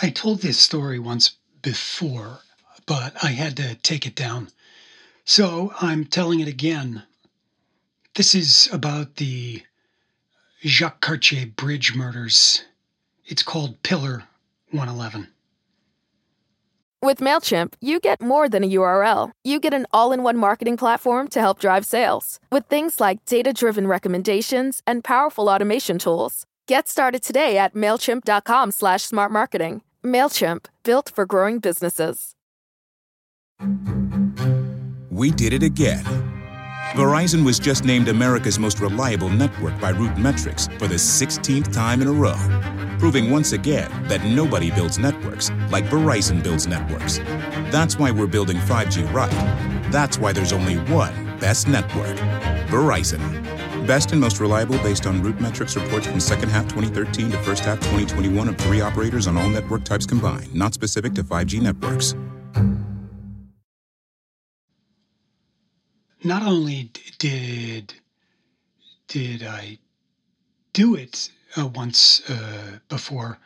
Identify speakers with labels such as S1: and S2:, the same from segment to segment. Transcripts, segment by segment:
S1: I told this story once before, but I had to take it down. So I'm telling it again. This is about the Jacques Cartier bridge murders. It's called Pillar 111.
S2: With MailChimp, you get more than a URL. You get an all in one marketing platform to help drive sales with things like data driven recommendations and powerful automation tools. Get started today at MailChimp.com slash smart marketing. MailChimp, built for growing businesses.
S3: We did it again. Verizon was just named America's most reliable network by RootMetrics for the 16th time in a row, proving once again that nobody builds networks like Verizon builds networks. That's why we're building 5G right. That's why there's only one best network Verizon. Best and most reliable based on RootMetrics reports from second half 2013 to first half 2021 of three operators on all network types combined, not specific to 5G networks.
S1: not only did did I do it uh, once uh, before,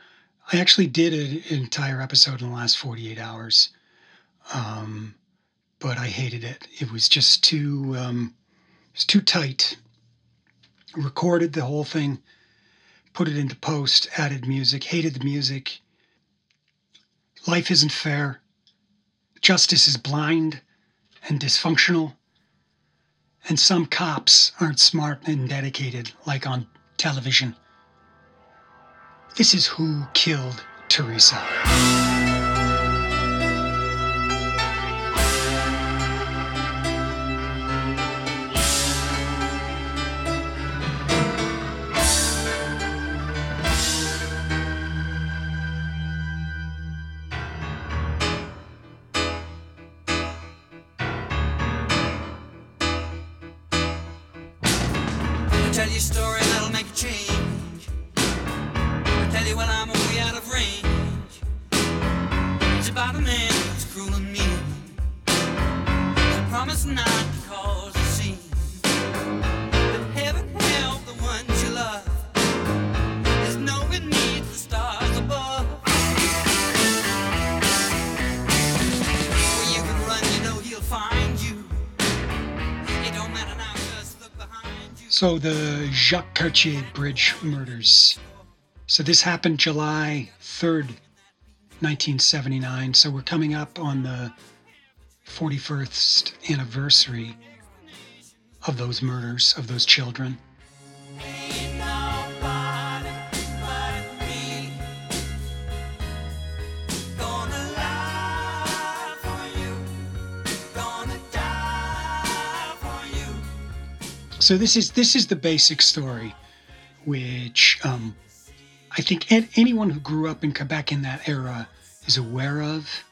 S1: I actually did an entire episode in the last 48 hours. Um, but I hated it. It was just too um, it was too tight. Recorded the whole thing, put it into post, added music, hated the music. Life isn't fair. Justice is blind and dysfunctional and some cops aren't smart and dedicated like on television. This is who killed
S4: Theresa. You a story that'll make a change. I tell you when I'm way out of range. It's about a man who's cruel and mean. I promise not to cause
S1: So the Jacques Cartier Bridge murders. So this happened July 3rd, 1979. So we're coming up on the 41st anniversary of those murders of those children. So this is this is the basic story, which um, I think anyone who grew up in Quebec in that era is aware of.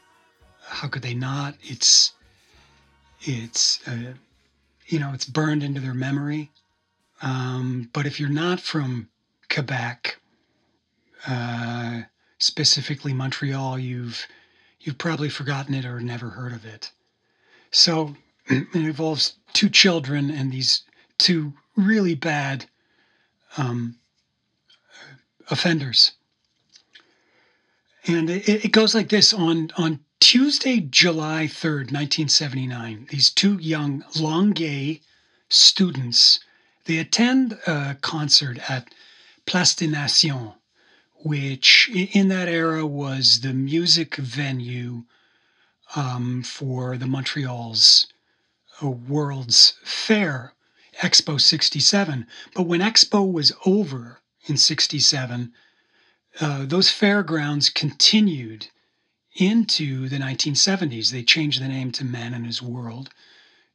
S1: How could they not? It's it's uh, you know it's burned into their memory. Um, but if you're not from Quebec, uh, specifically Montreal, you've you've probably forgotten it or never heard of it. So it involves two children and these two really bad um, offenders. And it, it goes like this on, on Tuesday, July 3rd, 1979, these two young Longueuil students, they attend a concert at Place des Nations, which in that era was the music venue um, for the Montreal's uh, World's Fair, Expo 67. But when Expo was over in 67, uh, those fairgrounds continued into the 1970s. They changed the name to Man and His World.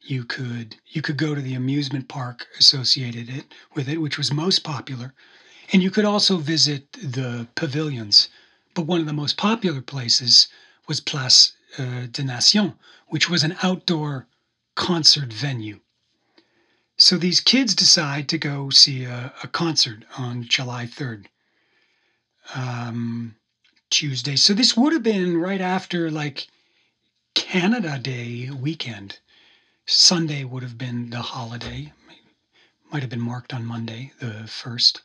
S1: You could you could go to the amusement park associated it with it, which was most popular, and you could also visit the pavilions. But one of the most popular places was Place uh, des Nations, which was an outdoor concert venue. So these kids decide to go see a, a concert on July 3rd, um, Tuesday. So this would have been right after like Canada Day weekend. Sunday would have been the holiday. Might have been marked on Monday, the first,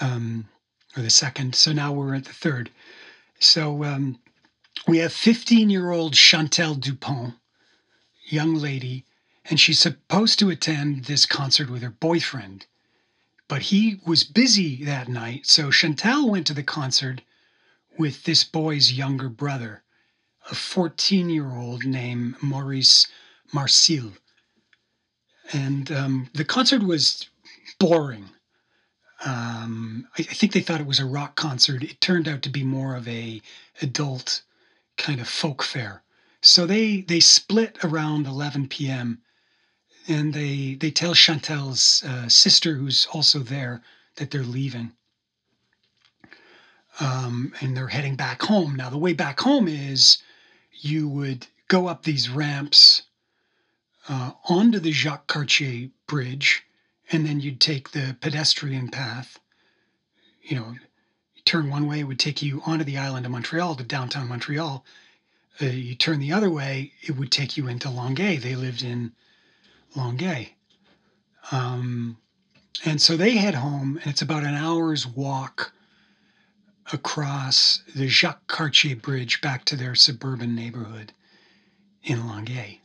S1: um, or the second. So now we're at the third. So um, we have 15 year old Chantal Dupont, young lady, and she's supposed to attend this concert with her boyfriend. But he was busy that night, so Chantal went to the concert with this boy's younger brother, a 14 year old named Maurice Marcil. And um, the concert was boring. Um, I, I think they thought it was a rock concert. It turned out to be more of a adult kind of folk fair. So they they split around 11 p.m. and they they tell Chantal's uh, sister, who's also there, that they're leaving. Um, and they're heading back home. Now the way back home is you would go up these ramps uh, onto the Jacques Cartier Bridge, and then you'd take the pedestrian path. You know, you turn one way, it would take you onto the island of Montreal to downtown Montreal. Uh, you turn the other way, it would take you into Longueuil. They lived in Longueuil. Um, and so they head home, and it's about an hour's walk across the Jacques Cartier Bridge back to their suburban neighborhood in Longueuil.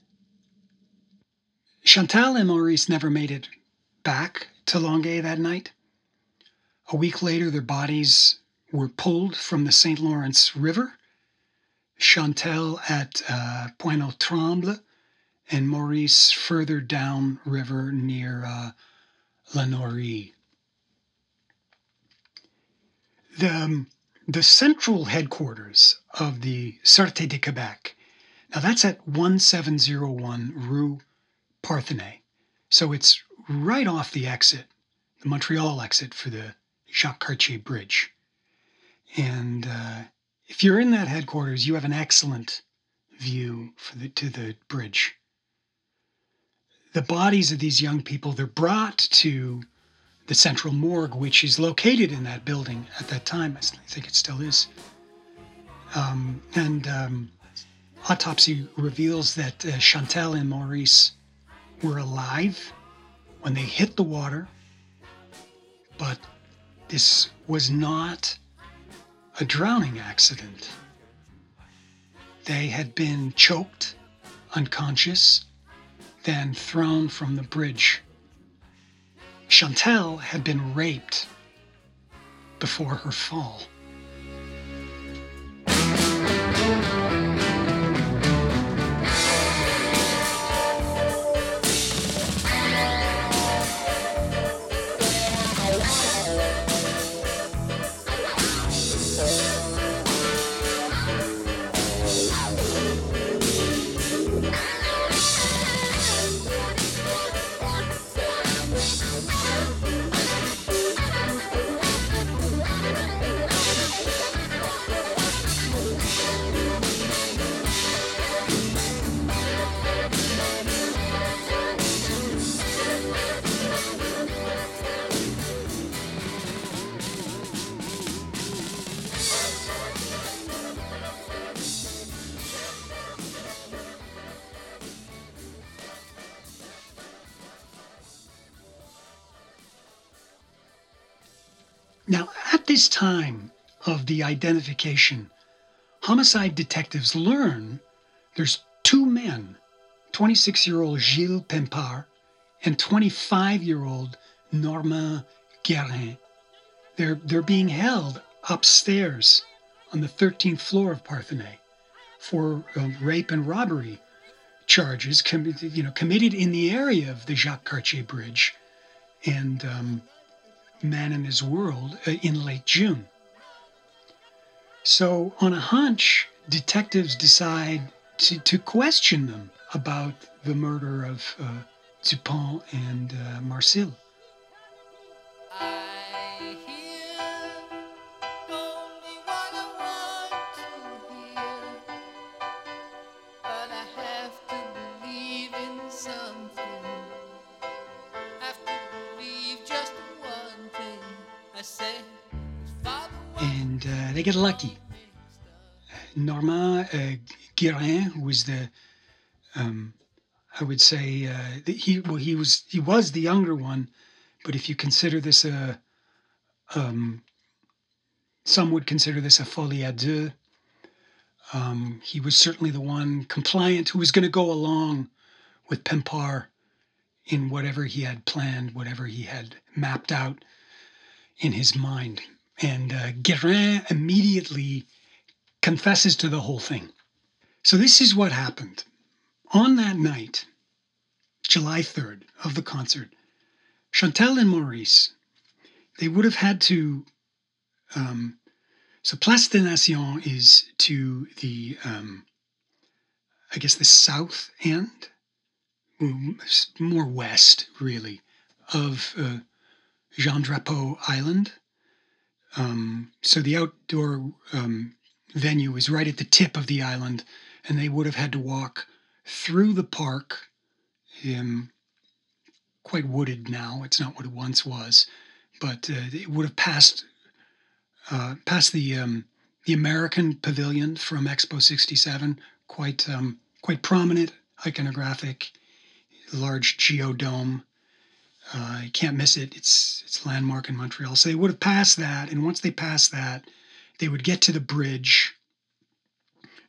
S1: Chantal and Maurice never made it back to Longueuil that night. A week later, their bodies were pulled from the St. Lawrence River. Chantal at uh, Pointe aux Trembles, and Maurice further down river near uh, Lanoraie. The, um, the central headquarters of the Sûreté de Quebec, now that's at 1701 Rue Parthenais. So it's right off the exit, the Montreal exit for the Jacques Cartier Bridge. And uh, if you're in that headquarters, you have an excellent view for the, to the bridge. The bodies of these young people, they're brought to the central morgue, which is located in that building at that time. I think it still is. Um, and um, autopsy reveals that uh, Chantal and Maurice were alive when they hit the water, but this was not a drowning accident. They had been choked, unconscious, then thrown from the bridge. Chantal had been raped before her fall. Time of the identification, homicide detectives learn there's two men 26 year old Gilles Pempard and 25 year old Normand Guérin. They're, they're being held upstairs on the 13th floor of Parthenais for uh, rape and robbery charges com- you know, committed in the area of the Jacques Cartier Bridge. And um, Man in His World uh, in late June. So, on a hunch, detectives decide to, to question them about the murder of uh, Dupont and uh. They get lucky. Normand uh, Guérin, who was the, um, I would say, uh, the, he well he was he was the younger one, but if you consider this a, um, some would consider this a folie à deux. Um, he was certainly the one compliant who was going to go along with Pempar in whatever he had planned, whatever he had mapped out in his mind. And uh, Guérin immediately confesses to the whole thing. So, this is what happened. On that night, July 3rd, of the concert, Chantal and Maurice, they would have had to. Um, so, Place des Nations is to the, um, I guess, the south end, more west, really, of uh, Jean Drapeau Island. Um, so the outdoor um, venue is right at the tip of the island, and they would have had to walk through the park, um, quite wooded now. It's not what it once was, but uh, it would have passed uh, the um, the American Pavilion from Expo '67, quite um, quite prominent, iconographic, large geodome. Uh, you can't miss it. It's it's landmark in Montreal. So they would have passed that, and once they passed that, they would get to the bridge,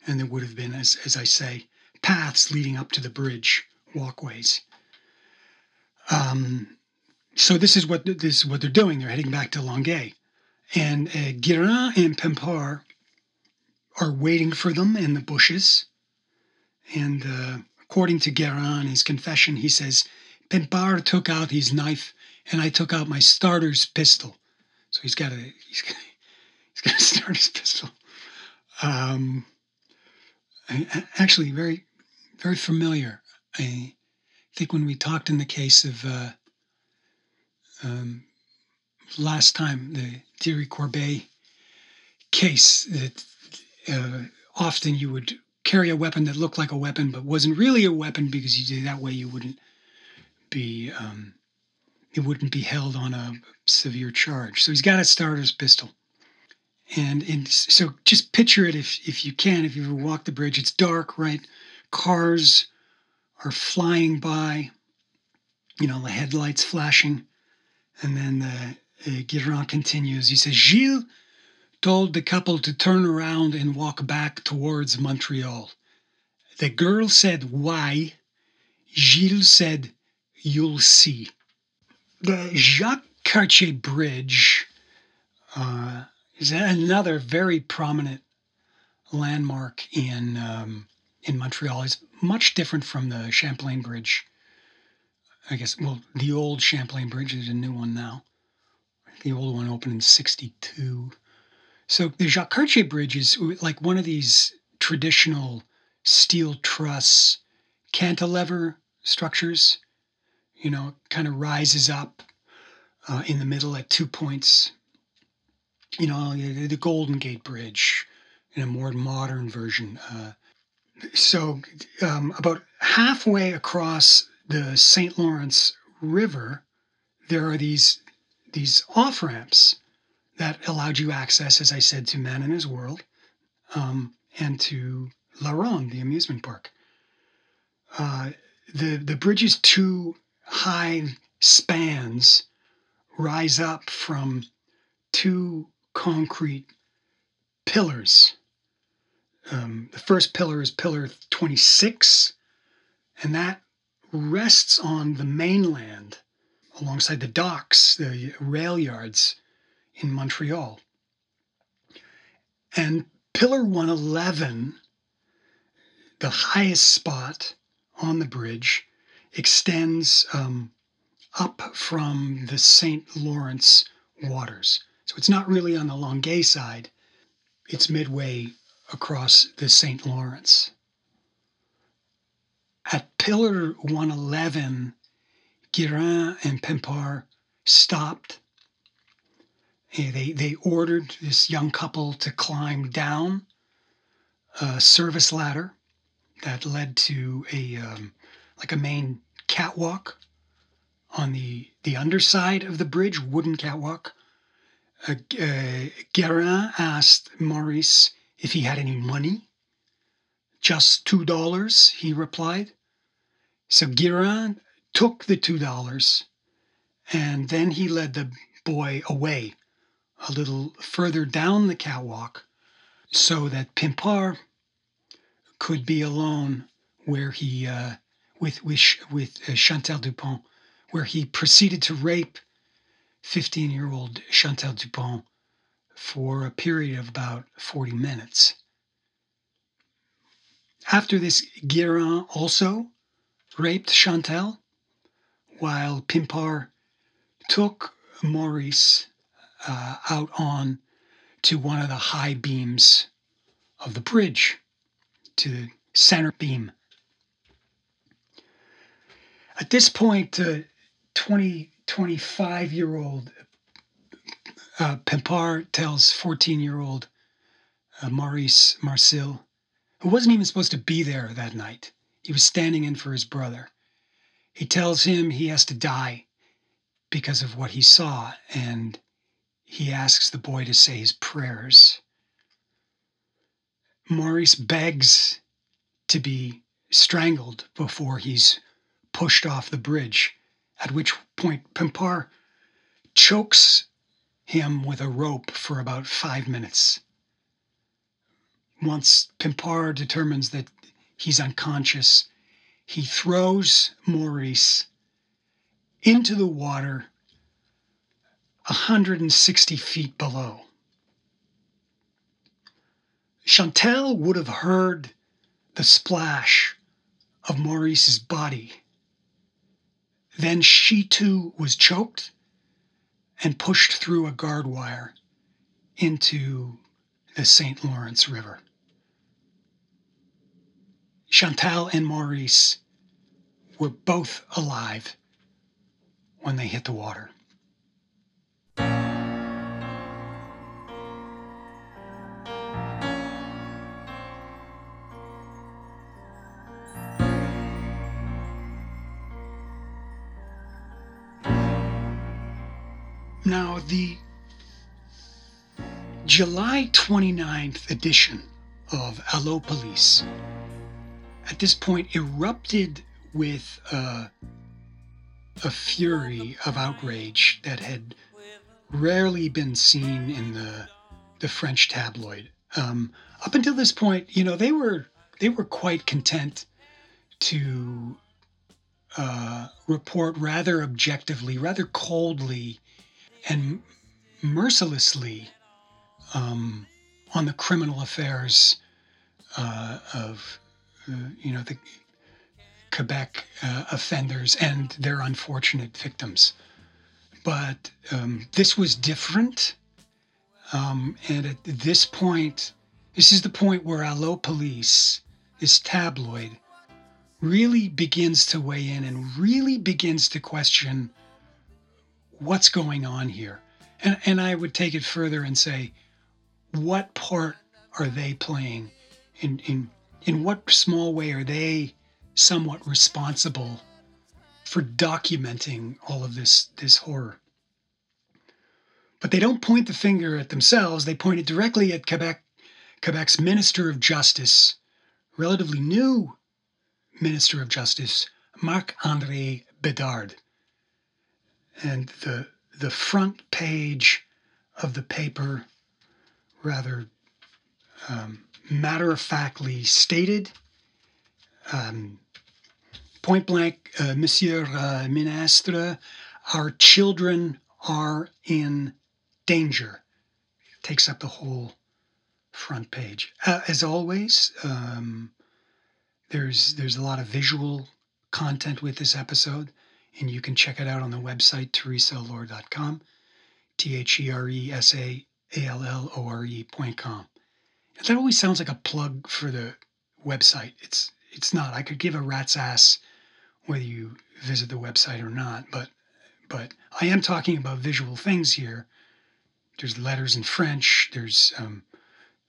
S1: and there would have been, as as I say, paths leading up to the bridge, walkways. Um, so this is what this is what they're doing. They're heading back to Longueuil, and uh, Guérin and Pempar are waiting for them in the bushes. And uh, according to Guérin, his confession, he says Pempar took out his knife and I took out my starter's pistol. So he's got a he's got, he's got a starter's pistol. Um, actually, very very familiar. I think when we talked in the case of uh, um, last time the Déry Corbeil case that uh, often you would carry a weapon that looked like a weapon but wasn't really a weapon because you that way you wouldn't be um, wouldn't be held on a severe charge. So he's got a starter's pistol. And, and so just picture it if, if you can, if you ever walk the bridge, it's dark, right? Cars are flying by, you know, the headlights flashing. And then the, uh, continues. He says, Gilles told the couple to turn around and walk back towards Montreal. The girl said, Why? Gilles said, you'll see. The Jacques Cartier Bridge uh, is another very prominent landmark in um, in Montreal. It's much different from the Champlain Bridge. I guess, well, the old Champlain Bridge is a new one now. The old one opened in 62. So the Jacques Cartier Bridge is like one of these traditional steel truss cantilever structures you know, kind of rises up uh, in the middle at two points. You know, the Golden Gate Bridge in a more modern version. Uh, so, um, about halfway across the St. Lawrence River, there are these these off ramps that allowed you access, as I said, to Man and His World, um, and to La Ronde, the amusement park. Uh, the the bridge is two high spans rise up from two concrete pillars. Um, the first pillar is pillar 26, and that rests on the mainland alongside the docks, the rail yards in Montreal. And pillar 111, the highest spot on the bridge, extends um, up from the St. Lawrence waters. So it's not really on the Longueuil side, it's midway across the St. Lawrence. At Pillar 111, Guérin and Pempar stopped. They, they ordered this young couple to climb down a service ladder that led to a um, like a main catwalk on the, the underside of the bridge, wooden catwalk. Uh, uh, Guérin asked Maurice if he had any money. Just two dollars, he replied. So Guérin took the two dollars and then he led the boy away a little further down the catwalk so that Pimpar could be alone where he uh, with with with uh, Chantal Dupont, where he proceeded to rape 15-year-old Chantal Dupont for a period of about 40 minutes. After this, Guérin also raped Chantal, while Pimpar took Maurice uh, out on to one of the high beams of the bridge, to the center beam. At this point, uh, 20, 25 year old uh, Pimpar tells 14 year old uh, Maurice Marcil, who wasn't even supposed to be there that night, he was standing in for his brother. He tells him he has to die because of what he saw, and he asks the boy to say his prayers. Maurice begs to be strangled before he's pushed off the bridge, at which point Pimpar chokes him with a rope for about five minutes. Once Pimpar determines that he's unconscious, he throws Maurice into the water 160 feet below. Chantal would have heard the splash of Maurice's body. Then she too was choked and pushed through a guard wire into the St. Lawrence River. Chantal and Maurice were both alive when they hit the water. Now, the July 29th edition of Allo Police at this point erupted with uh, a fury of outrage that had rarely been seen in the the French tabloid. Um, up until this point, you know, they were they were quite content to uh, report rather objectively, rather coldly, and mercilessly um, on the criminal affairs uh, of uh, you know the Quebec uh, offenders and their unfortunate victims. But um, this was different. Um, and at this point, this is the point where Allo Police, this tabloid, really begins to weigh in and really begins to question what's going on here. And, and I would take it further and say, what part are they playing? In, in, in what small way are they somewhat responsible for documenting all of this, this horror? But they don't point the finger at themselves, they point it directly at Quebec, Quebec's Minister of Justice, relatively new Minister of Justice, Marc Andre Bedard and the the front page of the paper rather um, matter of factly stated um, point blank, uh, Monsieur uh, Ministre, our children are in danger. Takes up the whole front page. Uh, as always, um, there's there's a lot of visual content with this episode and you can check it out on the website theresaallore.com, T H E R E S A A L L O R E.com. That always sounds like a plug for the website. It's it's not. I could give a rat's ass whether you visit the website or not, but but I am talking about visual things here. There's letters in French. There's um,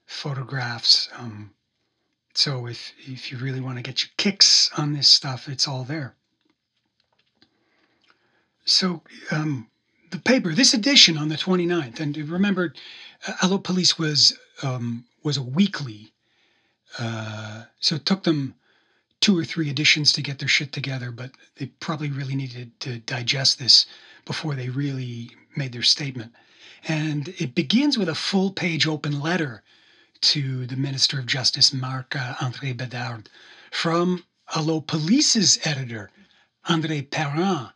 S1: photographs. Um, so if if you really want to get your kicks on this stuff, it's all there. So um, the paper, this edition on the 29th, and remember, uh, Allo Police was um, was a weekly, uh, so it took them two or three editions to get their shit together, but they probably really needed to digest this before they really made their statement. And it begins with a full page open letter to the Minister of Justice, Marc André Bedard, from Allo Police's editor, André Perrin,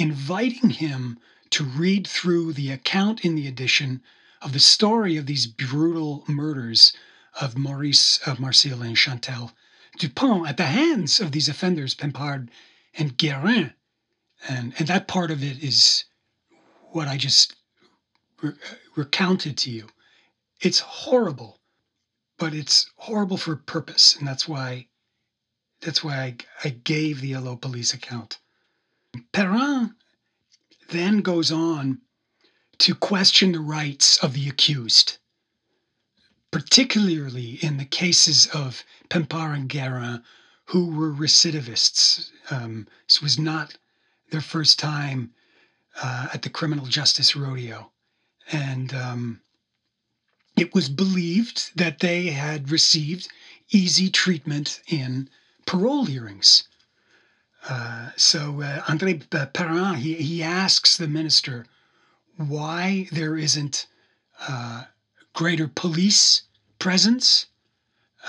S1: inviting him to read through the account in the edition of the story of these brutal murders of Maurice, of Marcil, and Chantal Dupont at the hands of these offenders, Pimpard and Guérin. And, and that part of it is what I just re- uh, recounted to you. It's horrible, but it's horrible for purpose, and that's why that's why I, I gave the Allo Police account. Perrin then goes on to question the rights of the accused, particularly in the cases of Pimpard and Guérin, who were recidivists. Um, this was not their first time uh, at the criminal justice rodeo. And um, it was believed that they had received easy treatment in parole hearings. Uh, so uh, André Perrin, he, he asks the minister why there isn't uh, greater police presence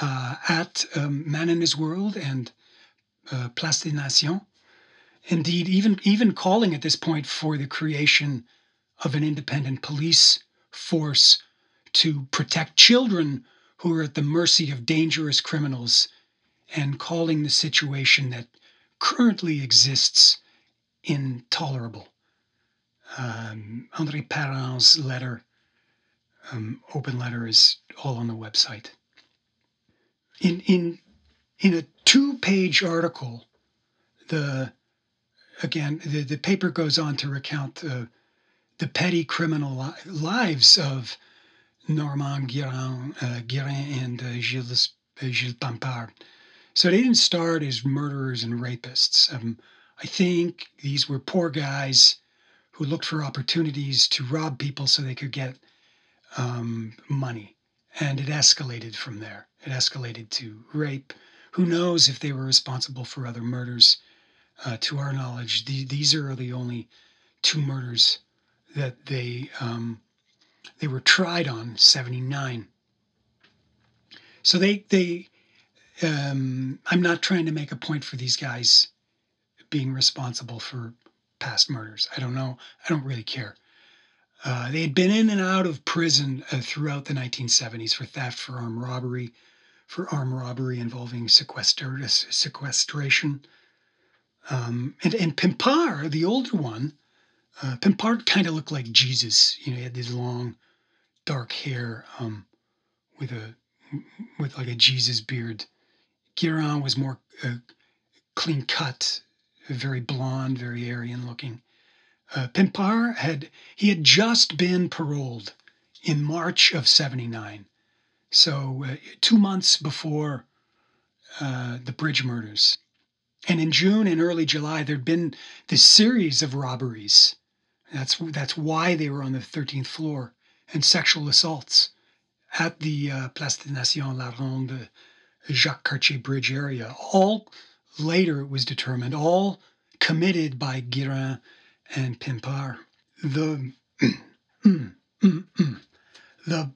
S1: uh, at um, Man in His World and uh, Place des Nations. Indeed, even even calling at this point for the creation of an independent police force to protect children who are at the mercy of dangerous criminals, and calling the situation that currently exists intolerable. Um, André Perrin's letter, um, open letter, is all on the website. In in in a two-page article, the again the, the paper goes on to recount uh, the petty criminal li- lives of Normand Guérin, uh, Guérin and uh, Gilles, uh, Gilles Pimpard. So they didn't start as murderers and rapists. Um, I think these were poor guys who looked for opportunities to rob people so they could get um, money. And it escalated from there. It escalated to rape. Who knows if they were responsible for other murders? Uh, to our knowledge, the, these are the only two murders that they um, they were tried on 79. So they they um, I'm not trying to make a point for these guys being responsible for past murders. I don't know. I don't really care. Uh, they had been in and out of prison uh, throughout the 1970s for theft, for armed robbery, for armed robbery involving sequester- sequestration. Um, and, and Pimpard, the older one, uh, Pimpard kind of looked like Jesus. You know, he had this long, dark hair um, with a with like a Jesus beard. Guérin was more uh, clean cut, very blonde, very Aryan looking. Uh, Pimpard had he had just been paroled in March of '79, so uh, two months before uh, the bridge murders. And in June and early July, there'd been this series of robberies. That's that's why they were on the 13th floor and sexual assaults at the uh, Place de Nation La Ronde, Jacques Cartier Bridge area. All later it was determined, all committed by Guérin and Pimpard. The the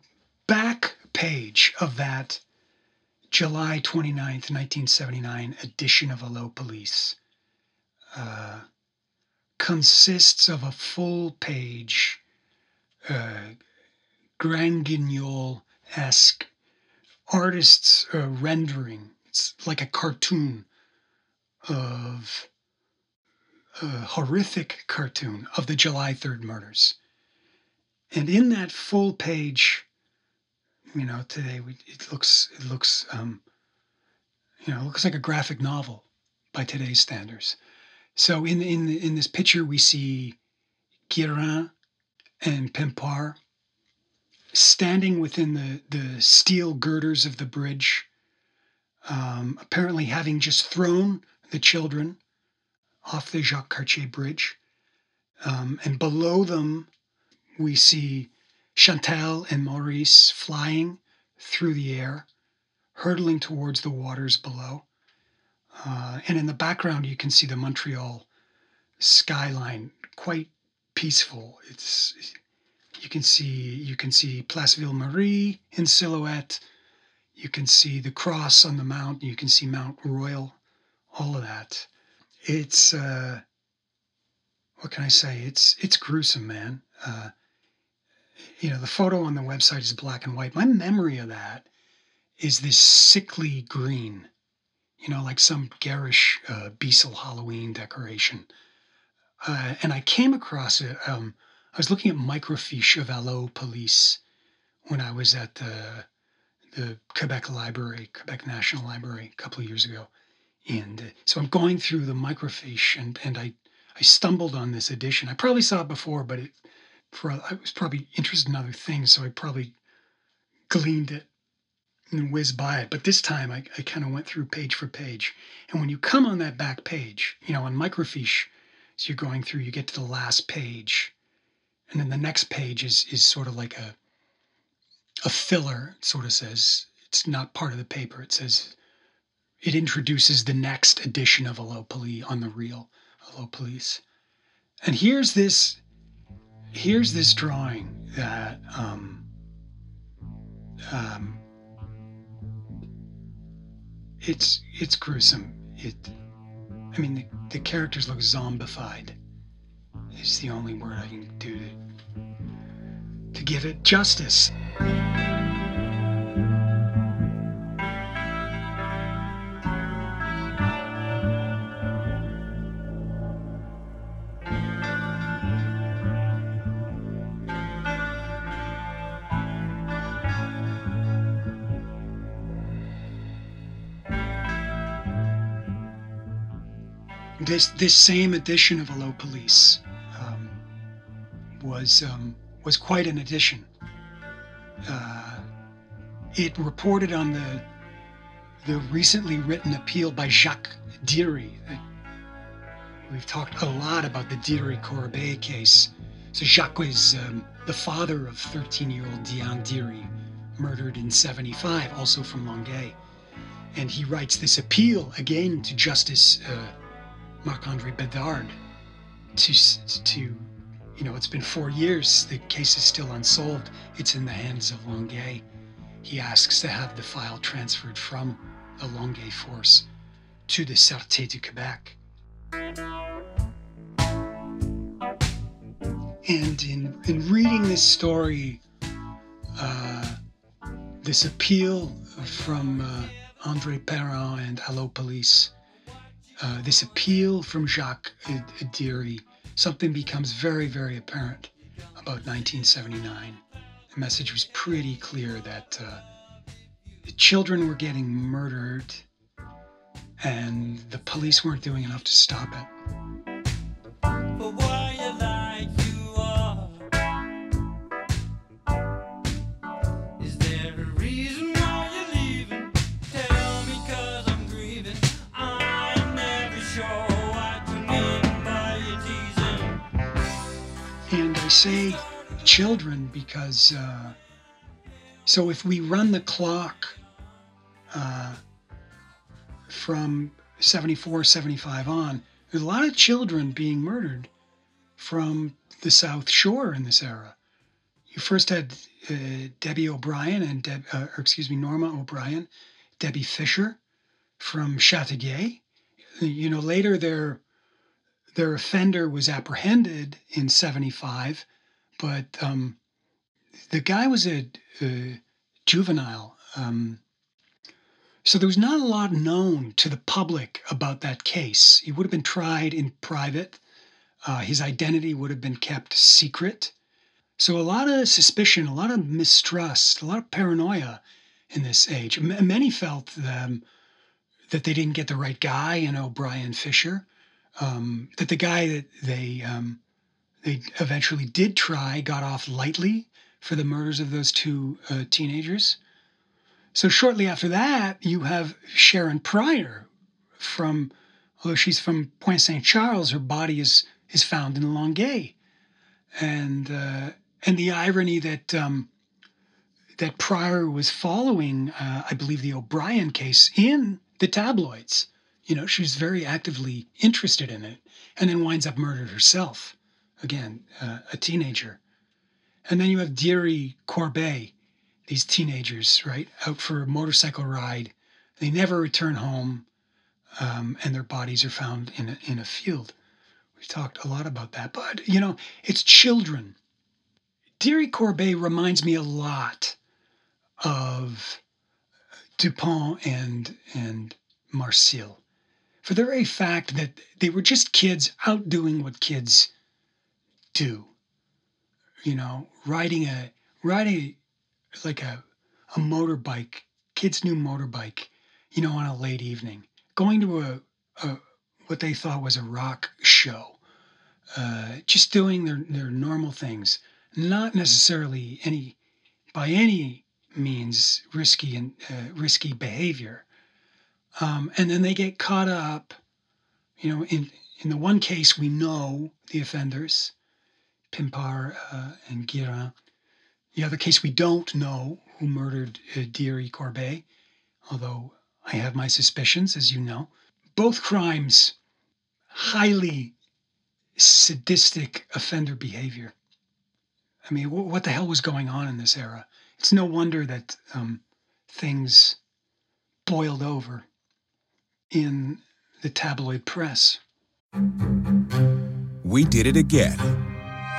S1: back page of that July 29th, 1979 edition of Allo Police uh, consists of a full page uh, Grand Guignol esque artist's uh, rendering. It's like a cartoon of a horrific cartoon of the July 3rd murders. And in that full page, you know, today we, it looks it looks um, you know, it looks like a graphic novel by today's standards. So in in in this picture we see Guérin and Pimpard standing within the, the steel girders of the bridge, um, apparently having just thrown the children off the Jacques Cartier Bridge. Um, and below them, we see Chantal and Maurice flying through the air, hurtling towards the waters below. Uh, and in the background, you can see the Montreal skyline, quite peaceful. It's You can see you can see Place Ville Marie in silhouette. You can see the cross on the mount. You can see Mount Royal. All of that. It's uh, what can I say? It's it's gruesome, man. Uh, you know, the photo on the website is black and white. My memory of that is this sickly green, you know, like some garish uh, Beistle Halloween decoration. Uh, and I came across it. Um, I was looking at microfiche of Allo Police when I was at the the Quebec Library, Quebec National Library, a couple of years ago. And uh, so I'm going through the microfiche, and and I I stumbled on this edition. I probably saw it before, but it for I was probably interested in other things, so I probably gleaned it and whizzed by it. But this time I, I kind of went through page for page. And when you come on that back page, you know, on microfiche, as you're going through, you get to the last page. And then the next page is is sort of like a a filler, sort of says. It's not part of the paper. It says it introduces the next edition of Allo Police on the real Allo Police. And here's this here's this drawing that um, um, it's it's gruesome. It, I mean, the, the characters look zombified. Is the only word I can do to to give it justice. this this same edition of Allo Police was um, was quite an addition. Uh, it reported on the the recently written appeal by Jacques Déry. We've talked a lot about the Déry Corbeil case. So Jacques was um, the father of 13-year-old Diane Déry, murdered in 75, also from Longueuil. And he writes this appeal again to Justice uh, Marc-Andre Bedard to, to, you know, it's been four years. The case is still unsolved. It's in the hands of Longueuil. He asks to have the file transferred from the Longueuil force to the Sûreté du Québec. And in, in reading this story, uh, this appeal from uh, Andre Perrin and Allo Police, uh, this appeal from Jacques Déry, something becomes very, very apparent about 1979. The message was pretty clear that uh, the children were getting murdered and the police weren't doing enough to stop it. Say children because, uh, so if we run the clock uh, from 74, 75 on, there's a lot of children being murdered from the South Shore in this era. You first had uh, Debbie O'Brien and, Deb, uh, or excuse me, Norma O'Brien, Debbie Fisher from Chateauguay. You know, later their their offender was apprehended in 75 but um, the guy was a, a juvenile. Um, so there was not a lot known to the public about that case. He would have been tried in private. Uh, his identity would have been kept secret. So a lot of suspicion, a lot of mistrust, a lot of paranoia in this age. M- many felt um, that they didn't get the right guy in O'Brien Fisher. Um, that the guy that they um, they eventually did try got off lightly for the murders of those two uh, teenagers. So shortly after that, you have Sharon Pryor from, although she's from Pointe Saint Charles, her body is is found in Longueuil, and uh, and the irony that um, that Pryor was following, uh, I believe, the O'Brien case in the tabloids. You know, she's very actively interested in it, and then winds up murdered herself. Again, uh, a teenager. And then you have Déry Corbeil, these teenagers, right, out for a motorcycle ride. They never return home, um, and their bodies are found in a, in a field. We've talked a lot about that, but you know, it's children. Déry Corbeil reminds me a lot of Dupont and and Marcil, for the very fact that they were just kids out doing what kids do. You know, riding a riding like a a motorbike, kids' new motorbike, you know, on a late evening, going to a, a what they thought was a rock show, uh, just doing their, their normal things, not necessarily any by any means risky and uh, risky behavior. Um, and then they get caught up, you know, in in the one case we know the offenders, Pimpar uh, and Guérin. The other case we don't know who murdered uh, Déry Corbeil, although I have my suspicions, as you know. Both crimes highly sadistic offender behavior. I mean, what the hell was going on in this era? It's no wonder that um, things boiled over in the tabloid press.
S3: We did it again.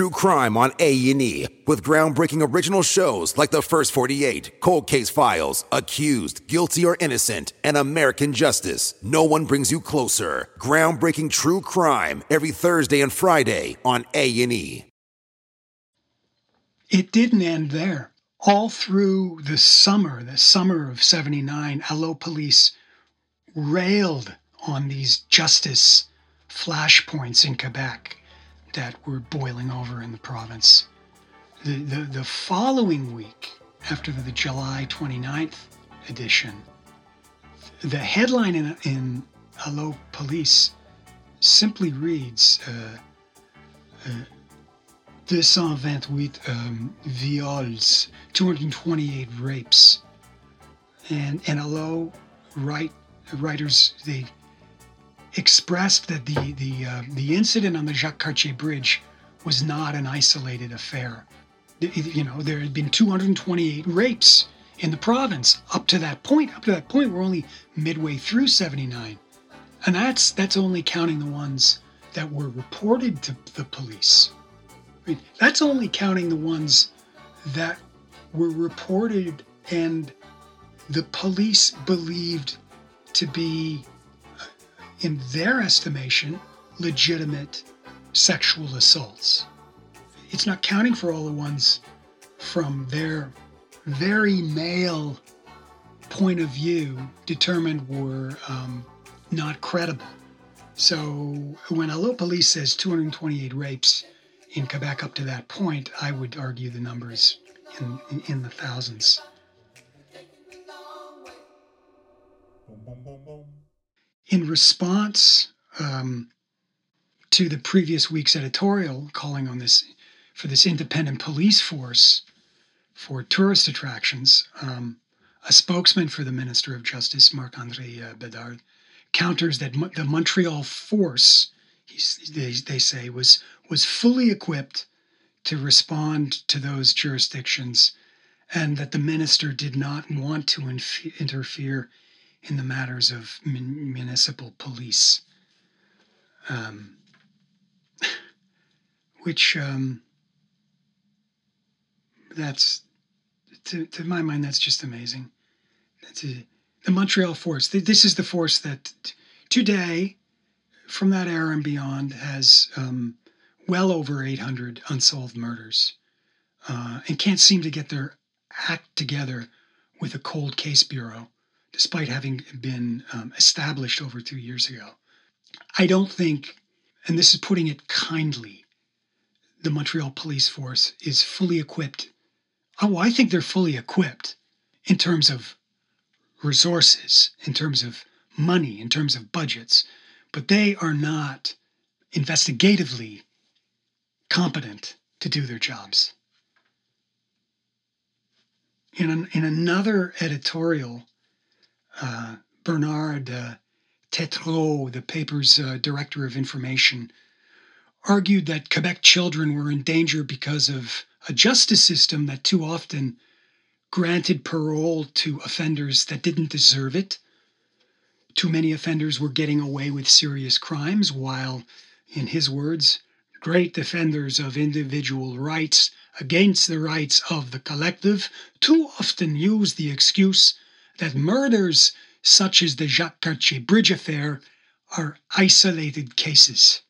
S5: True crime on A&E with groundbreaking original shows like The First 48, Cold Case Files, Accused, Guilty or Innocent, and American Justice. No one brings you closer. Groundbreaking true crime every Thursday and Friday on A&E.
S1: It didn't end there all through the summer, the summer of 79, Allo Police railed on these justice flashpoints in Quebec that were boiling over in the province. The, the, the following week, after the July 29th edition, the headline in, in Allo Police simply reads uh, uh, 228 um, viols, 228 rapes. And, and although write, writers, they expressed that the, the, uh, the incident on the Jacques Cartier Bridge was not an isolated affair. You know, there had been 228 rapes in the province up to that point. Up to that point, we're only midway through 79. And that's, that's only counting the ones that were reported to the police. I mean, that's only counting the ones that were reported and the police believed to be, in their estimation, legitimate sexual assaults. It's not counting for all the ones from their very male point of view determined were um, not credible. So when Allo Police says 228 rapes, in Quebec up to that point, I would argue the numbers in, in, in the thousands. In response um, to the previous week's editorial calling on this for this independent police force for tourist attractions, um, a spokesman for the Minister of Justice, Marc Andre uh, Bedard, counters that the Montreal force, they, they say, was was fully equipped to respond to those jurisdictions and that the minister did not want to inf- interfere in the matters of mun- municipal police. Um, which um, that's to, to my mind that's just amazing. That's a, the Montreal force. This is the force that t- today, from that era and beyond, has um, well over 800 unsolved murders uh, and can't seem to get their act together with a cold case bureau, despite having been um, established over two years ago. I don't think, and this is putting it kindly, the Montreal police force is fully equipped Oh, I think they're fully equipped in terms of resources, in terms of money, in terms of budgets, but they are not investigatively competent to do their jobs. In, an, in another editorial, uh, Bernard uh, the paper's uh, director of information, argued that Quebec children were in danger because of a justice system that too often granted parole to offenders that didn't deserve it. Too many offenders were getting away with serious crimes, while, in his words, great defenders of individual rights against the rights of the collective too often use the excuse that murders such as the Jacques Cartier Bridge affair are isolated cases.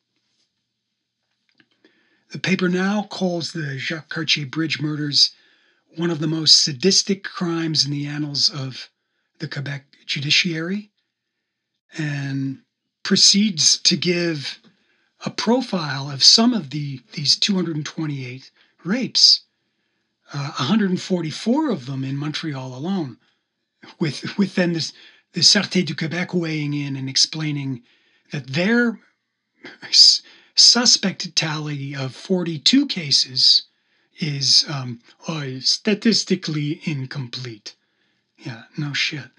S1: The paper now calls the Jacques Cartier Bridge murders one of the most sadistic crimes in the annals of the Quebec judiciary and proceeds to give a profile of some of the these 228 rapes, uh, 144 of them in Montreal alone, with with then this the Sûreté du Québec weighing in and explaining that their suspect tally of 42 cases is um, oh, statistically incomplete. Yeah, no shit.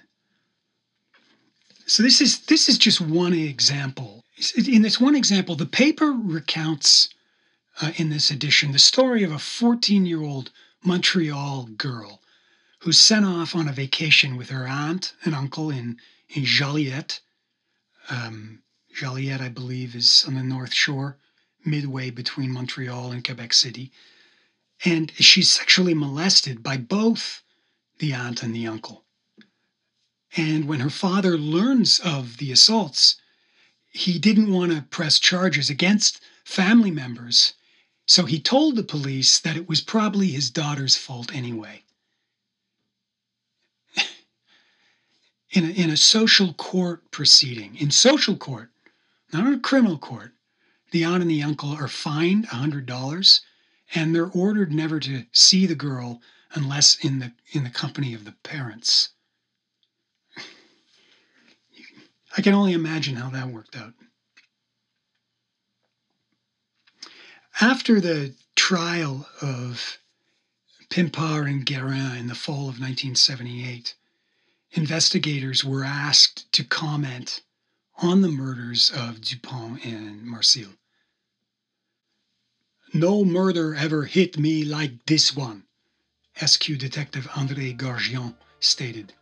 S1: So this is this is just one example. In this one example, the paper recounts uh, in this edition the story of a 14-year-old Montreal girl who's sent off on a vacation with her aunt and uncle in in Joliette, um, Joliette, I believe, is on the North Shore, midway between Montreal and Quebec City. And she's sexually molested by both the aunt and the uncle. And when her father learns of the assaults, he didn't want to press charges against family members. So he told the police that it was probably his daughter's fault anyway. In, a, in a social court proceeding, in social court, not in a criminal court. The aunt and the uncle are fined $100 and they're ordered never to see the girl unless in the in the company of the parents. I can only imagine how that worked out. After the trial of Pimpar and Guérin in the fall of 1978, investigators were asked to comment on the murders of Dupont and Marcil. No murder ever hit me like this one, SQ Detective André Gorgion stated.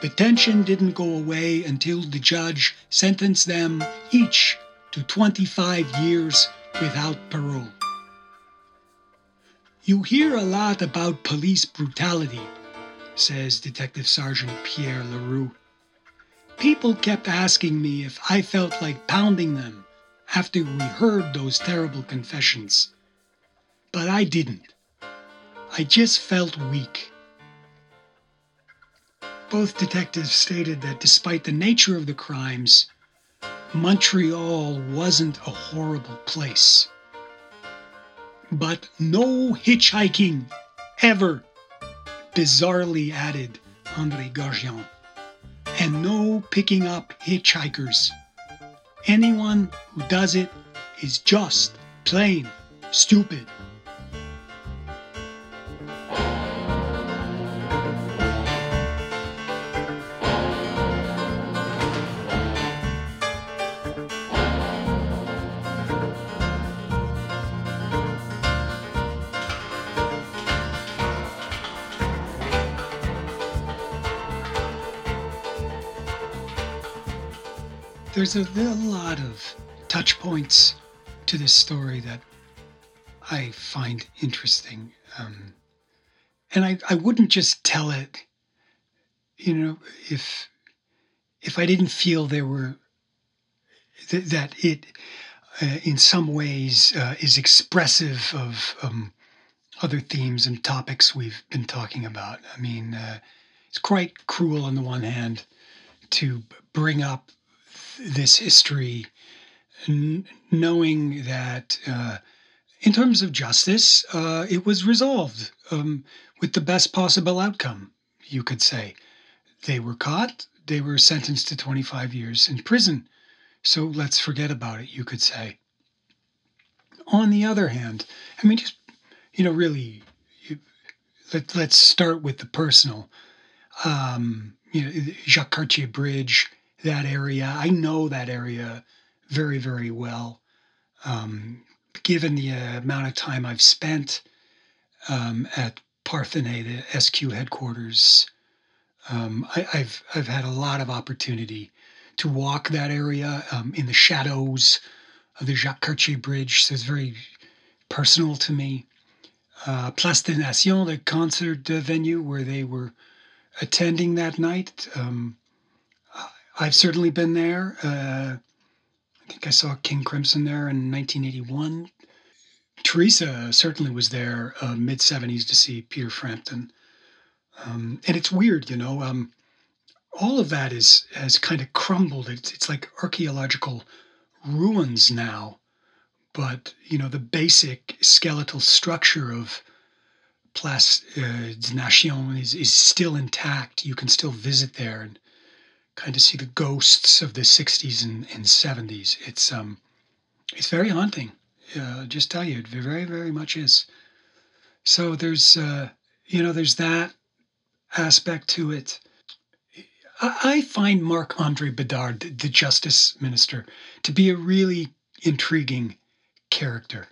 S1: The tension didn't go away until the judge sentenced them each to 25 years without parole. You hear a lot about police brutality, says Detective Sergeant Pierre Leroux People kept asking me if I felt like pounding them after we heard those terrible confessions. But I didn't. I just felt weak. Both detectives stated that despite the nature of the crimes, Montreal wasn't a horrible place. But no hitchhiking, ever, bizarrely added André Gorgion and no picking up hitchhikers. Anyone who does it is just plain stupid. There's a, a lot of touch points to this story that I find interesting. Um, and I, I wouldn't just tell it, you know, if if I didn't feel there were th- that it, uh, in some ways, uh, is expressive of um, other themes and topics we've been talking about. I mean, uh, it's quite cruel on the one hand to bring up this history, n- knowing that uh, in terms of justice, uh, it was resolved um, with the best possible outcome, you could say. They were caught, they were sentenced to 25 years in prison. So let's forget about it, you could say. On the other hand, I mean, just, you know, really, you, let, let's start with the personal. Um, you know, Jacques Cartier Bridge, that area, I know that area very, very well. Um, given the amount of time I've spent um, at Parthenais, the SQ headquarters, um, I, have I've had a lot of opportunity to walk that area um, in the shadows of the Jacques Cartier Bridge. So it's very personal to me. Uh, Place des Nations, the concert venue where they were attending that night. Um, I've certainly been there. Uh, I think I saw King Crimson there in 1981. Theresa certainly was there uh, mid 70s to see Peter Frampton. Um, and it's weird, you know. Um, all of that is has kind of crumbled. It's it's like archaeological ruins now, but you know the basic skeletal structure of Place uh, des Nations is is still intact. You can still visit there and kind of see the ghosts of the 60s and, and 70s. It's um it's very haunting. Uh, just tell you, it very very much is. So there's uh, you know there's that aspect to it. I find Marc Andre Bedard, the justice minister, to be a really intriguing character.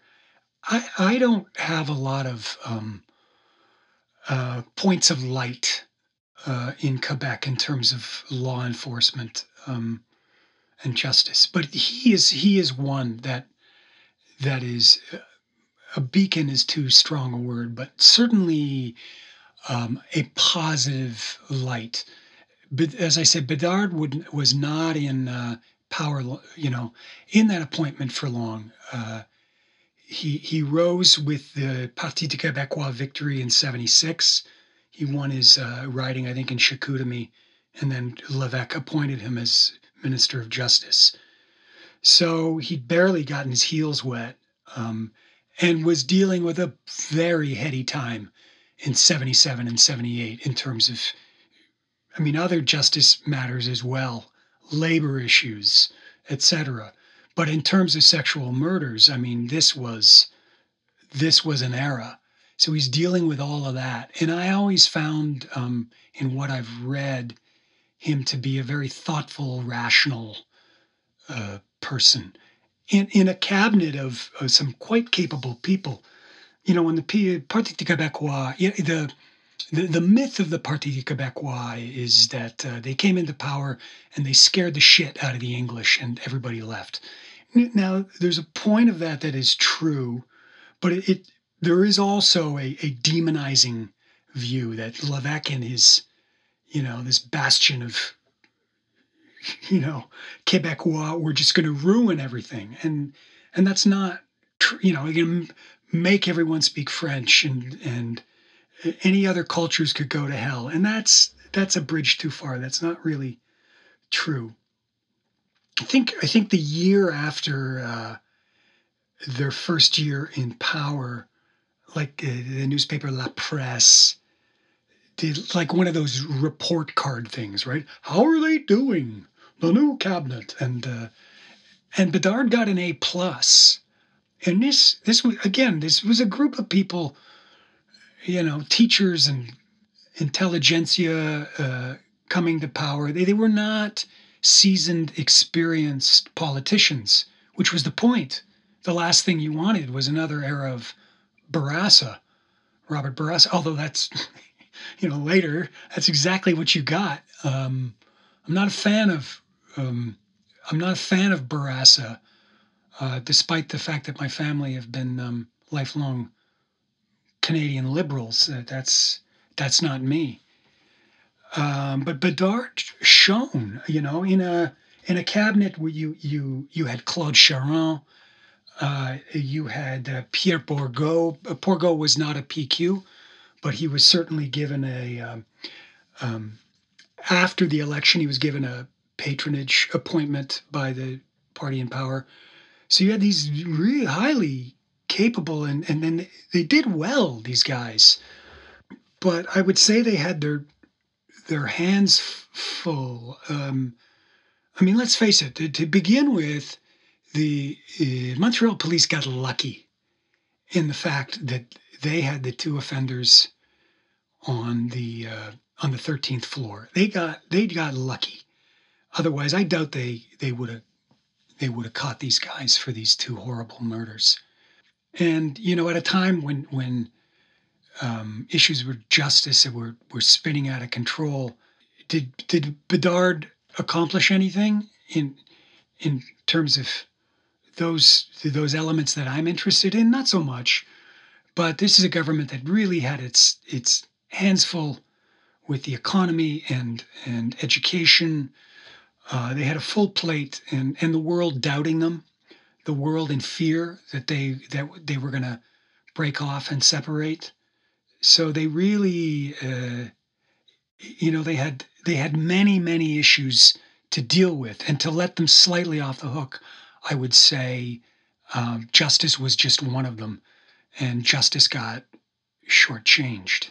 S1: I, I don't have a lot of um, uh, points of light uh, in Quebec in terms of law enforcement um, and justice, but he is he is one that that is a beacon is too strong a word, but certainly um, a positive light but as I said, Bedard would, was not in uh, power, you know, in that appointment for long. Uh, he he rose with the Parti du Québécois victory in '76. He won his uh, riding, I think, in Chicoutimi, and then Levesque appointed him as Minister of Justice. So he'd barely gotten his heels wet um, and was dealing with a very heady time in 77 and 78 in terms of I mean, other justice matters as well, labor issues, etc. But in terms of sexual murders, I mean, this was this was an era. So he's dealing with all of that, and I always found um, in what I've read him to be a very thoughtful, rational uh, person. In in a cabinet of, some quite capable people, you know, when the Parti de Québécois, the the, the myth of the Parti Québécois is that uh, they came into power and they scared the shit out of the English and everybody left. Now, there's a point of that that is true, but it there is also a, a demonizing view that Levesque and his, you know, this bastion of, you know, Quebecois were just going to ruin everything, and and that's not, you know, going to make everyone speak French and and any other cultures could go to hell. And that's that's a bridge too far. That's not really true. I think i think the year after uh, their first year in power like uh, the newspaper la presse did like one of those report card things right how are they doing the new cabinet and uh, and bedard got an a plus and this this was again this was a group of people you know, teachers and intelligentsia uh, coming to power. They, they were not seasoned, experienced politicians, which was the point. The last thing you wanted was another era of Bourassa, Robert Bourassa, although that's, you know, later, that's exactly what you got. Um, I'm not a fan of, um, I'm not a fan of Bourassa, uh, despite the fact that my family have been um, lifelong Canadian liberals. Uh, that's that's not me. Um, but Bedard shone, you know, in a in a cabinet where you you you had Claude Charron, uh, you had uh, Pierre Bourgault. Uh, Bourgault was not a PQ, but he was certainly given a um, um, after the election he was given a patronage appointment by the party in power. So you had these really highly capable, and and then they did well. These guys, but I would say they had their their hands full. Um, I mean, let's face it. To, to begin with, the uh, Montreal police got lucky in the fact that they had the two offenders on the uh, on the 13th floor. They got they got lucky. Otherwise, I doubt they they would have they would have caught these guys for these two horrible murders. And you know, at a time when when um, issues with justice were were spinning out of control, did did Bedard accomplish anything in in terms of those those elements that I'm interested in? Not so much. But this is a government that really had its its hands full with the economy and and education. Uh, they had a full plate, and and the world doubting them, the world in fear that they that they were going to break off and separate. So they really, uh, you know, they had they had many many issues to deal with, and to let them slightly off the hook, I would say, uh, justice was just one of them, and justice got shortchanged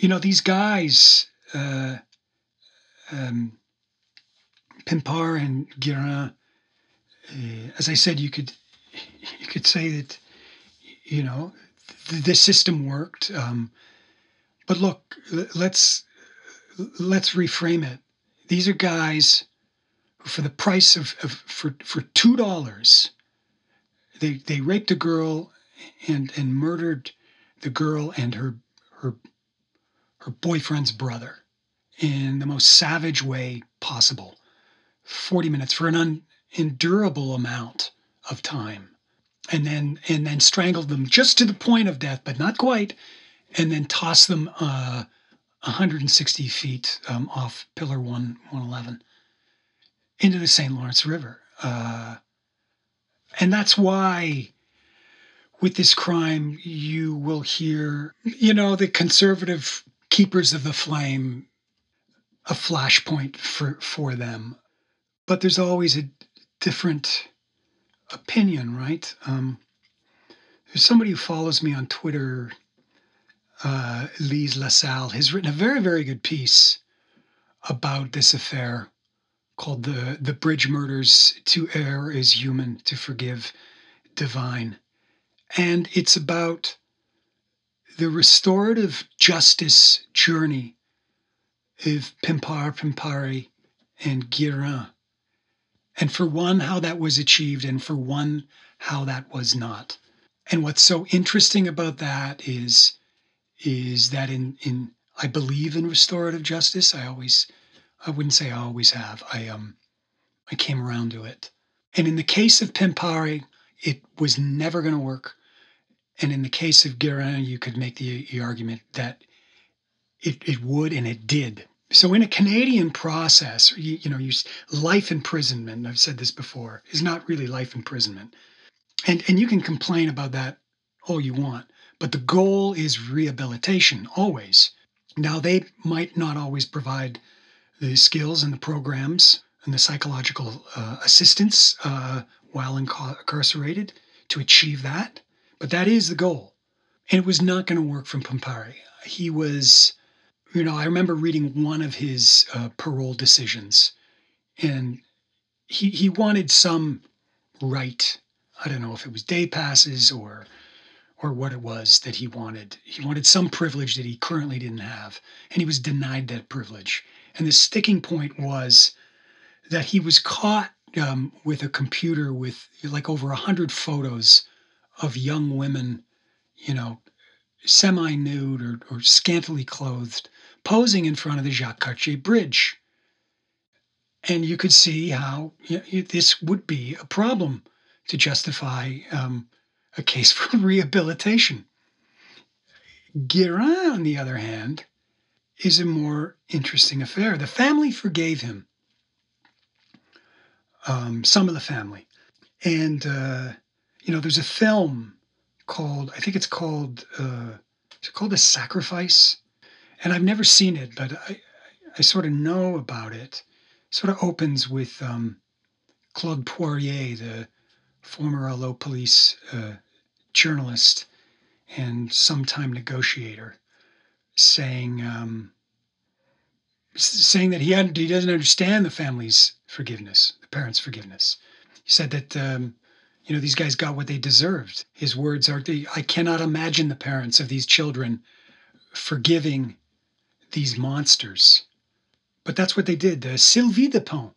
S1: you know, these guys, uh, um, Pimpar and Guérin, uh, as I said, you could you could say that you know the, the system worked. Um, but look, let's let's reframe it. These are guys for the price of, of for for two dollars, they they raped a girl and and murdered the girl and her her her boyfriend's brother in the most savage way possible. 40 minutes for an unendurable amount of time. And then and then strangled them just to the point of death, but not quite, and then tossed them uh, 160 feet um, off Pillar 1 111 into the St. Lawrence River. Uh, and that's why with this crime, you will hear, you know, the conservative keepers of the flame a flashpoint for, for them. But there's always a different opinion, right? Um, there's somebody who follows me on Twitter, uh, Lise LaSalle, has written a very, very good piece about this affair called the the bridge murders to err is human to forgive divine and it's about the restorative justice journey of Pimpar, Pimpari, and Guérin. And for one, how that was achieved, and for one, how that was not. And what's so interesting about that is, is that in, in I believe in restorative justice. I always, I wouldn't say I always have. I um, I came around to it. And in the case of Pimpari, it was never going to work. And in the case of Guérin, you could make the, the argument that it, it would and it did. So in a Canadian process, you, you know, use life imprisonment, I've said this before, is not really life imprisonment. And, and you can complain about that all you want, but the goal is rehabilitation always. Now, they might not always provide the skills and the programs and the psychological uh, assistance uh, while incarcerated to achieve that. But that is the goal. And it was not going to work from Pimpari. He was, you know, I remember reading one of his uh, parole decisions, and he, he wanted some right. I don't know if it was day passes or or what it was that he wanted. He wanted some privilege that he currently didn't have, and he was denied that privilege. And the sticking point was that he was caught um, with a computer with like over a hundred photos of young women, you know, semi nude or, or scantily clothed, posing in front of the Jacques Cartier Bridge. And you could see how you know, this would be a problem to justify um, a case for rehabilitation. Guérin, on the other hand, is a more interesting affair. The family forgave him, um, some of the family. And uh, you know, there's a film called, I think it's called, uh, it's called The Sacrifice. And I've never seen it, but I, I sort of know about it. sort of opens with um, Claude Poirier, the former Allo police uh, journalist and sometime negotiator, saying um, saying that he had he doesn't understand the family's forgiveness, the parents' forgiveness. He said that um, you know these guys got what they deserved. His words are, "I cannot imagine the parents of these children forgiving these monsters." But that's what they did. Uh, Sylvie Dupont,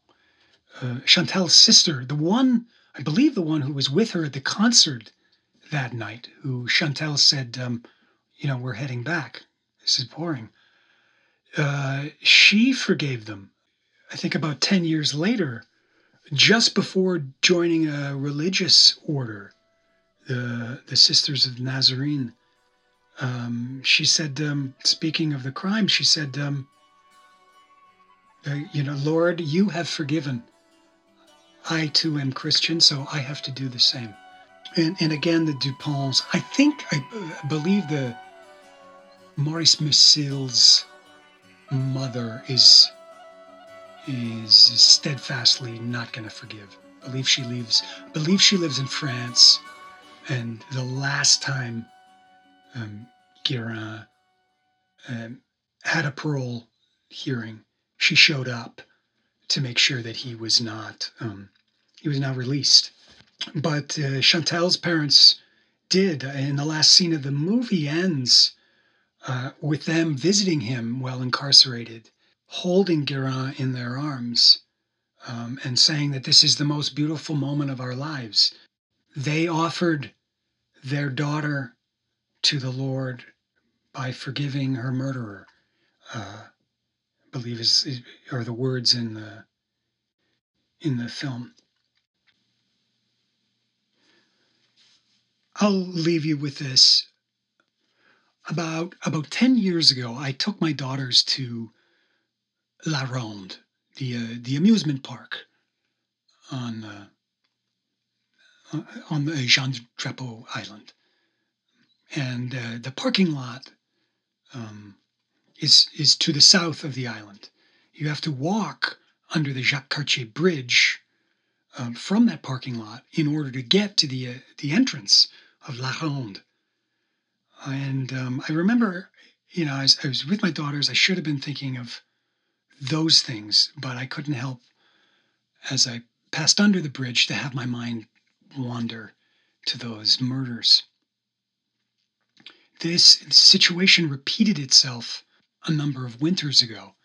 S1: uh, Chantal's sister, the one I believe the one who was with her at the concert that night, who Chantal said, um, "You know, we're heading back. This is boring." Uh, she forgave them. I think about 10 years later, just before joining a religious order, the, the Sisters of Nazarene. Um, she said, um, speaking of the crime, she said, um, uh, You know, Lord, you have forgiven. I too am Christian, so I have to do the same. And, and again, the Duponts, I think, I, I believe the Maurice Marcil's mother is is steadfastly not going to forgive. Believe she leaves. Believe she lives in France, and the last time um, Guérin um, had a parole hearing, she showed up to make sure that he was not um, he was not released. But uh, Chantal's parents did. And the last scene of the movie ends uh, with them visiting him while incarcerated, holding Guérin in their arms, um, and saying that this is the most beautiful moment of our lives. They offered their daughter to the Lord by forgiving her murderer. Uh, I believe is, is are the words in the in the film. I'll leave you with this about about 10 years ago i took my daughters to la ronde the uh, the amusement park on uh, on the jean drapeau island. And uh, the parking lot um, is is to the south of the island. You have to walk under the jacques cartier bridge um, from that parking lot in order to get to the uh, the entrance of la ronde and um, I remember, you know, I was, I was with my daughters. I should have been thinking of those things, but I couldn't help as I passed under the bridge to have my mind wander to those murders. This situation repeated itself a number of winters ago,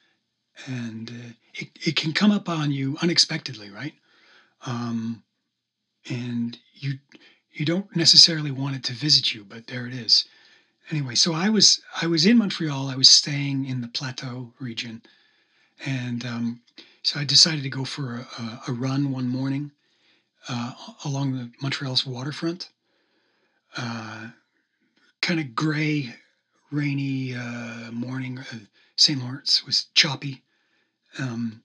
S1: and uh, it, it can come up on you unexpectedly, right? Um, and you you don't necessarily want it to visit you, but there it is anyway, so I was I was in Montreal. I was staying in the Plateau region, and um, so I decided to go for a, a, run one morning uh, along the Montreal's waterfront. Uh, kind of gray, rainy uh, morning. Uh, St. Lawrence was choppy. Um,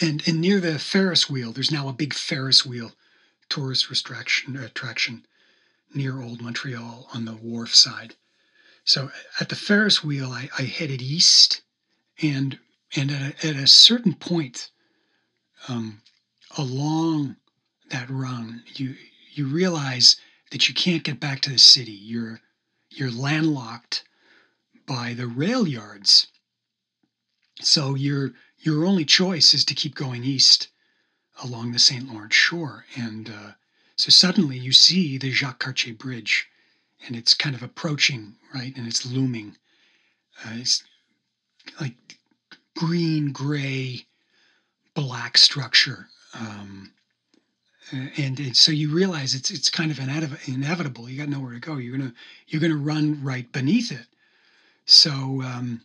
S1: and, and near the Ferris wheel, there's now a big Ferris wheel tourist attraction, attraction near Old Montreal on the wharf side. So at the Ferris wheel, I, I headed east, and and at a, at a certain point um, along that run, you you realize that you can't get back to the city. You're you're landlocked by the rail yards. So your your only choice is to keep going east along the St. Lawrence shore, and uh, so suddenly you see the Jacques Cartier Bridge, and it's kind of approaching, right? And it's looming. Uh, it's like green, gray, black structure. Um, and, and, so you realize it's it's kind of inevitable. You got nowhere to go. You're gonna you're gonna run right beneath it. So um,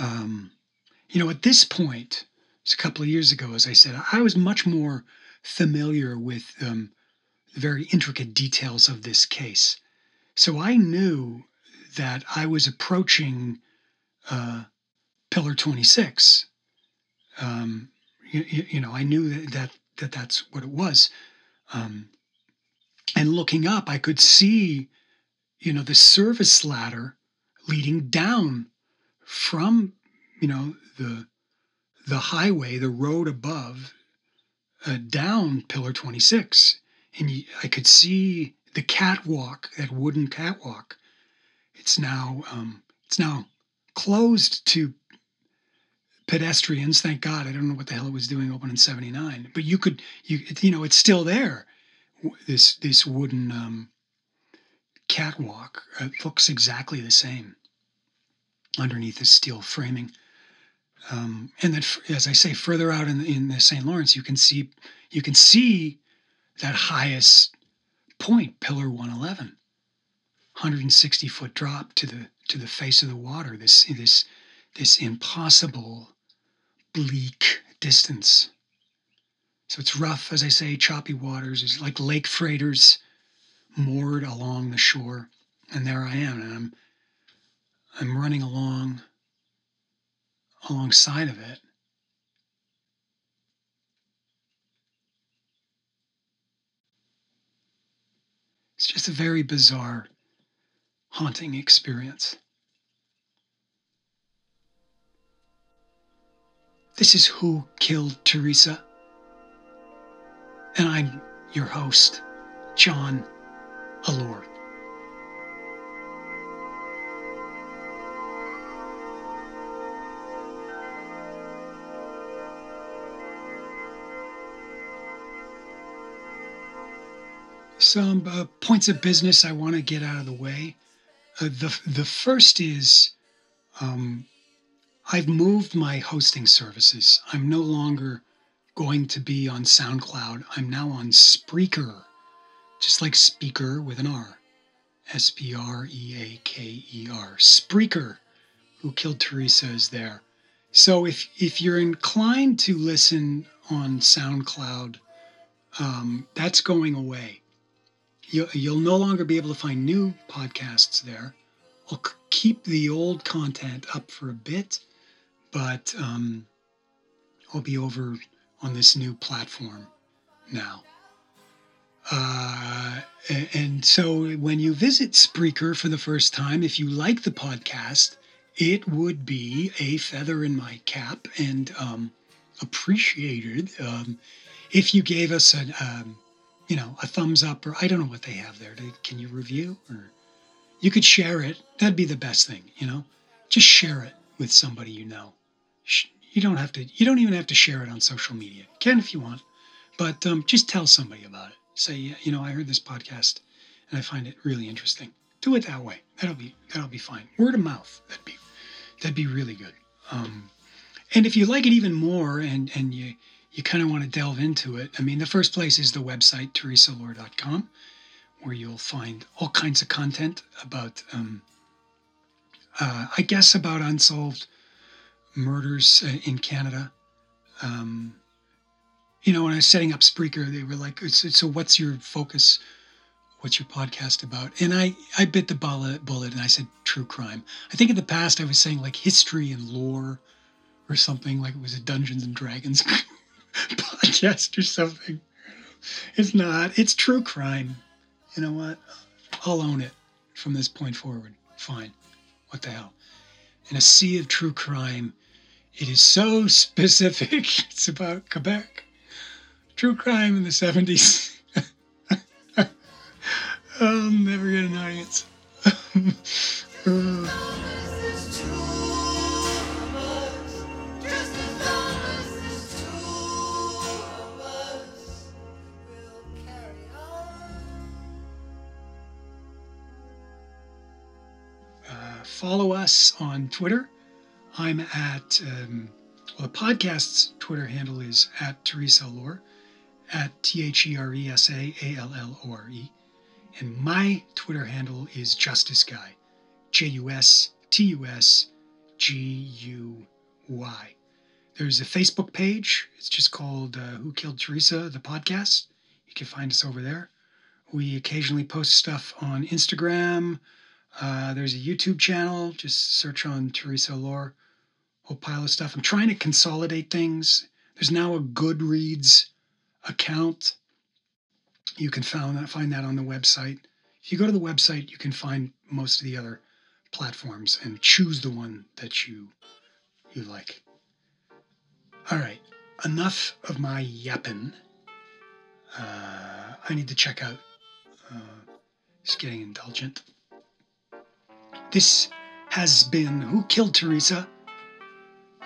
S1: um, you know, at this point, it's a couple of years ago, as I said, I was much more familiar with um, the very intricate details of this case. So I knew that I was approaching uh, Pillar 26. Um, you, you, know, I knew that, that, that that's what it was. Um, and looking up, I could see, you know, the service ladder leading down from, you know, the the highway, the road above uh, down Pillar 26. And I could see the catwalk, that wooden catwalk, it's now um, it's now closed to pedestrians. Thank God. I don't know what the hell it was doing open in '79, but you could you you know it's still there. This this wooden um, catwalk it looks exactly the same underneath the steel framing. Um, and then, as I say, further out in, in the St. Lawrence, you can see you can see that highest point, Pillar 111, 160 foot drop to the to the face of the water. This this this impossible, bleak distance. So it's rough, as I say, choppy waters. It's like lake freighters moored along the shore, and there I am, and I'm I'm running along alongside of it. It's just a very bizarre, haunting experience. This is Who Killed Theresa? And I'm your host, John Allore. Some uh, points of business I want to get out of the way. Uh, the the first is um, I've moved my hosting services. I'm no longer going to be on SoundCloud. I'm now on Spreaker, just like speaker with an R. S P R E A K E R. Spreaker, who killed Theresa, is there. So if if you're inclined to listen on SoundCloud, um, that's going away. You'll, you'll no longer be able to find new podcasts there. I'll keep the old content up for a bit, but um, I'll be over on this new platform now. Uh, and so when you visit Spreaker for the first time, if you like the podcast, it would be a feather in my cap and um, appreciated um, if you gave us an, um, you know, a thumbs up or I don't know what they have there. Can you review or you could share it? That'd be the best thing, you know. Just share it with somebody you know. You don't have to. You don't even have to share it on social media. You can if you want, but um, just tell somebody about it. Say, you know, I heard this podcast and I find it really interesting. Do it that way. That'll be that'll be fine. Word of mouth. That'd be that'd be really good. Um, and if you like it even more, and and you you kind of want to delve into it, I mean, the first place is the website, theresaallore.com, where you'll find all kinds of content about, um, uh, I guess, about unsolved murders uh, in Canada. Um, you know, when I was setting up Spreaker, they were like, "So, what's your focus? What's your podcast about?" And I, I bit the bullet, bullet, and I said true crime. I think in the past I was saying like history and lore, or something like it was a Dungeons and Dragons podcast or something. It's not. It's true crime. You know what? I'll own it from this point forward. Fine. What the hell? In a sea of true crime, it is so specific. It's about Quebec. True crime in the 70s. I'll um, never get an audience. Uh, follow us on Twitter. I'm at, um, well, the podcast's Twitter handle is at Theresa Allore, at T H E R E S A A L L O R E. And my Twitter handle is Justice Guy, J U S T U S G U Y. There's a Facebook page. It's just called uh, Who Killed Theresa, the podcast. You can find us over there. We occasionally post stuff on Instagram, uh, there's a YouTube channel. Just search on Theresa Allore. Whole pile of stuff. I'm trying to consolidate things. There's now a Goodreads account. You can find that, find that on the website. If you go to the website, you can find most of the other platforms and choose the one that you you like. All right, enough of my yapping. Uh, I need to check out. Uh, just getting indulgent. This has been Who Killed Theresa?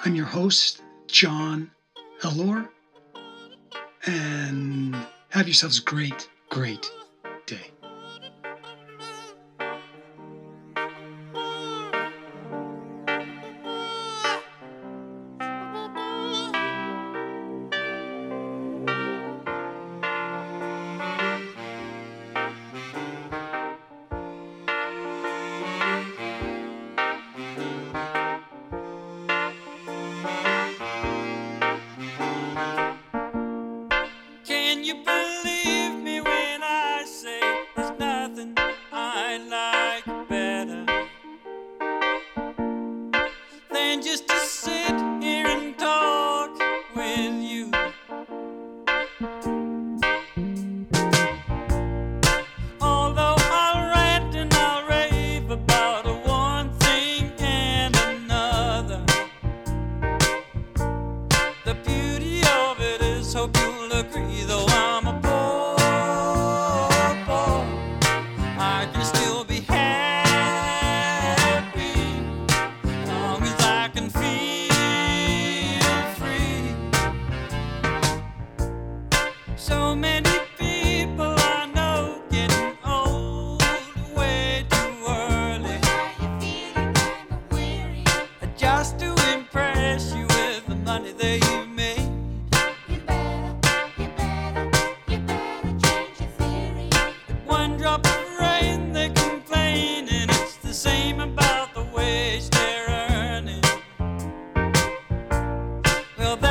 S1: I'm your host, John Allore, and have yourselves a great, great day.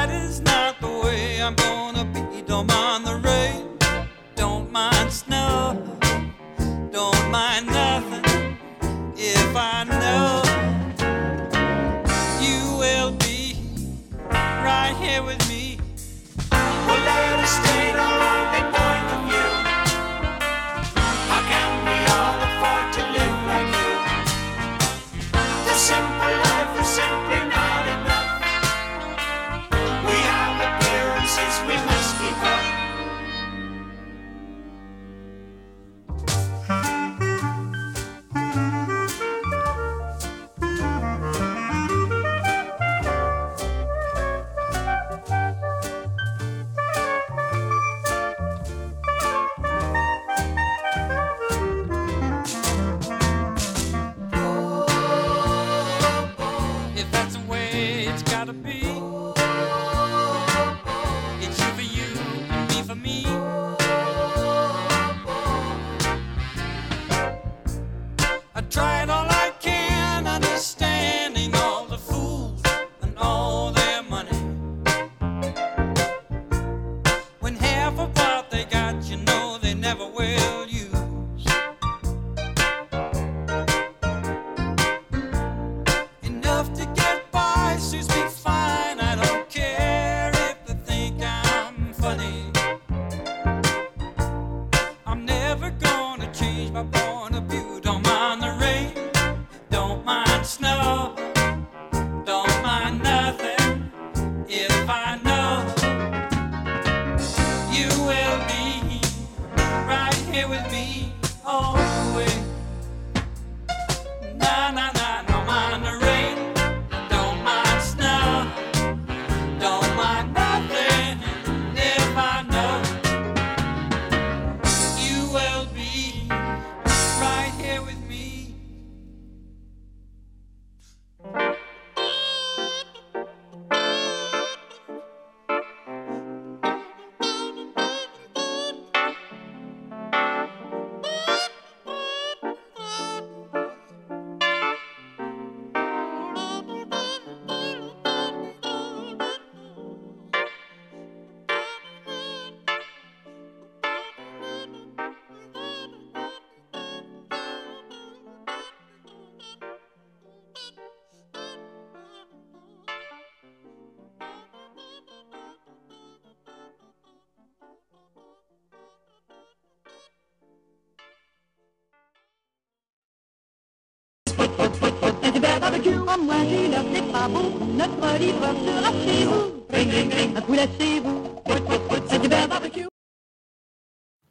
S4: that is not the way I'm gonna be. Don't mind the rain, don't mind snow.
S6: moi, Jules, c'est pas beau, notre livre sera chez vous. Un coup là chez vous.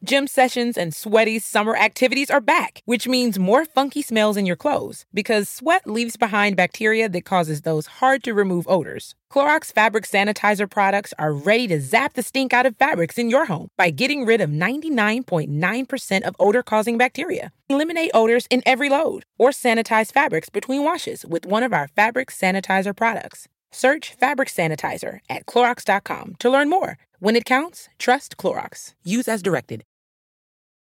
S7: Gym sessions and sweaty summer activities are back, which means more funky smells in your clothes because sweat leaves behind bacteria that causes those hard to remove odors. Clorox fabric sanitizer products are ready to zap the stink out of fabrics in your home by getting rid of 99.9% of odor causing bacteria. Eliminate odors in every load or sanitize fabrics between washes with one of our fabric sanitizer products. Search fabric sanitizer at Clorox.com to learn more. When it counts, trust Clorox. Use as directed.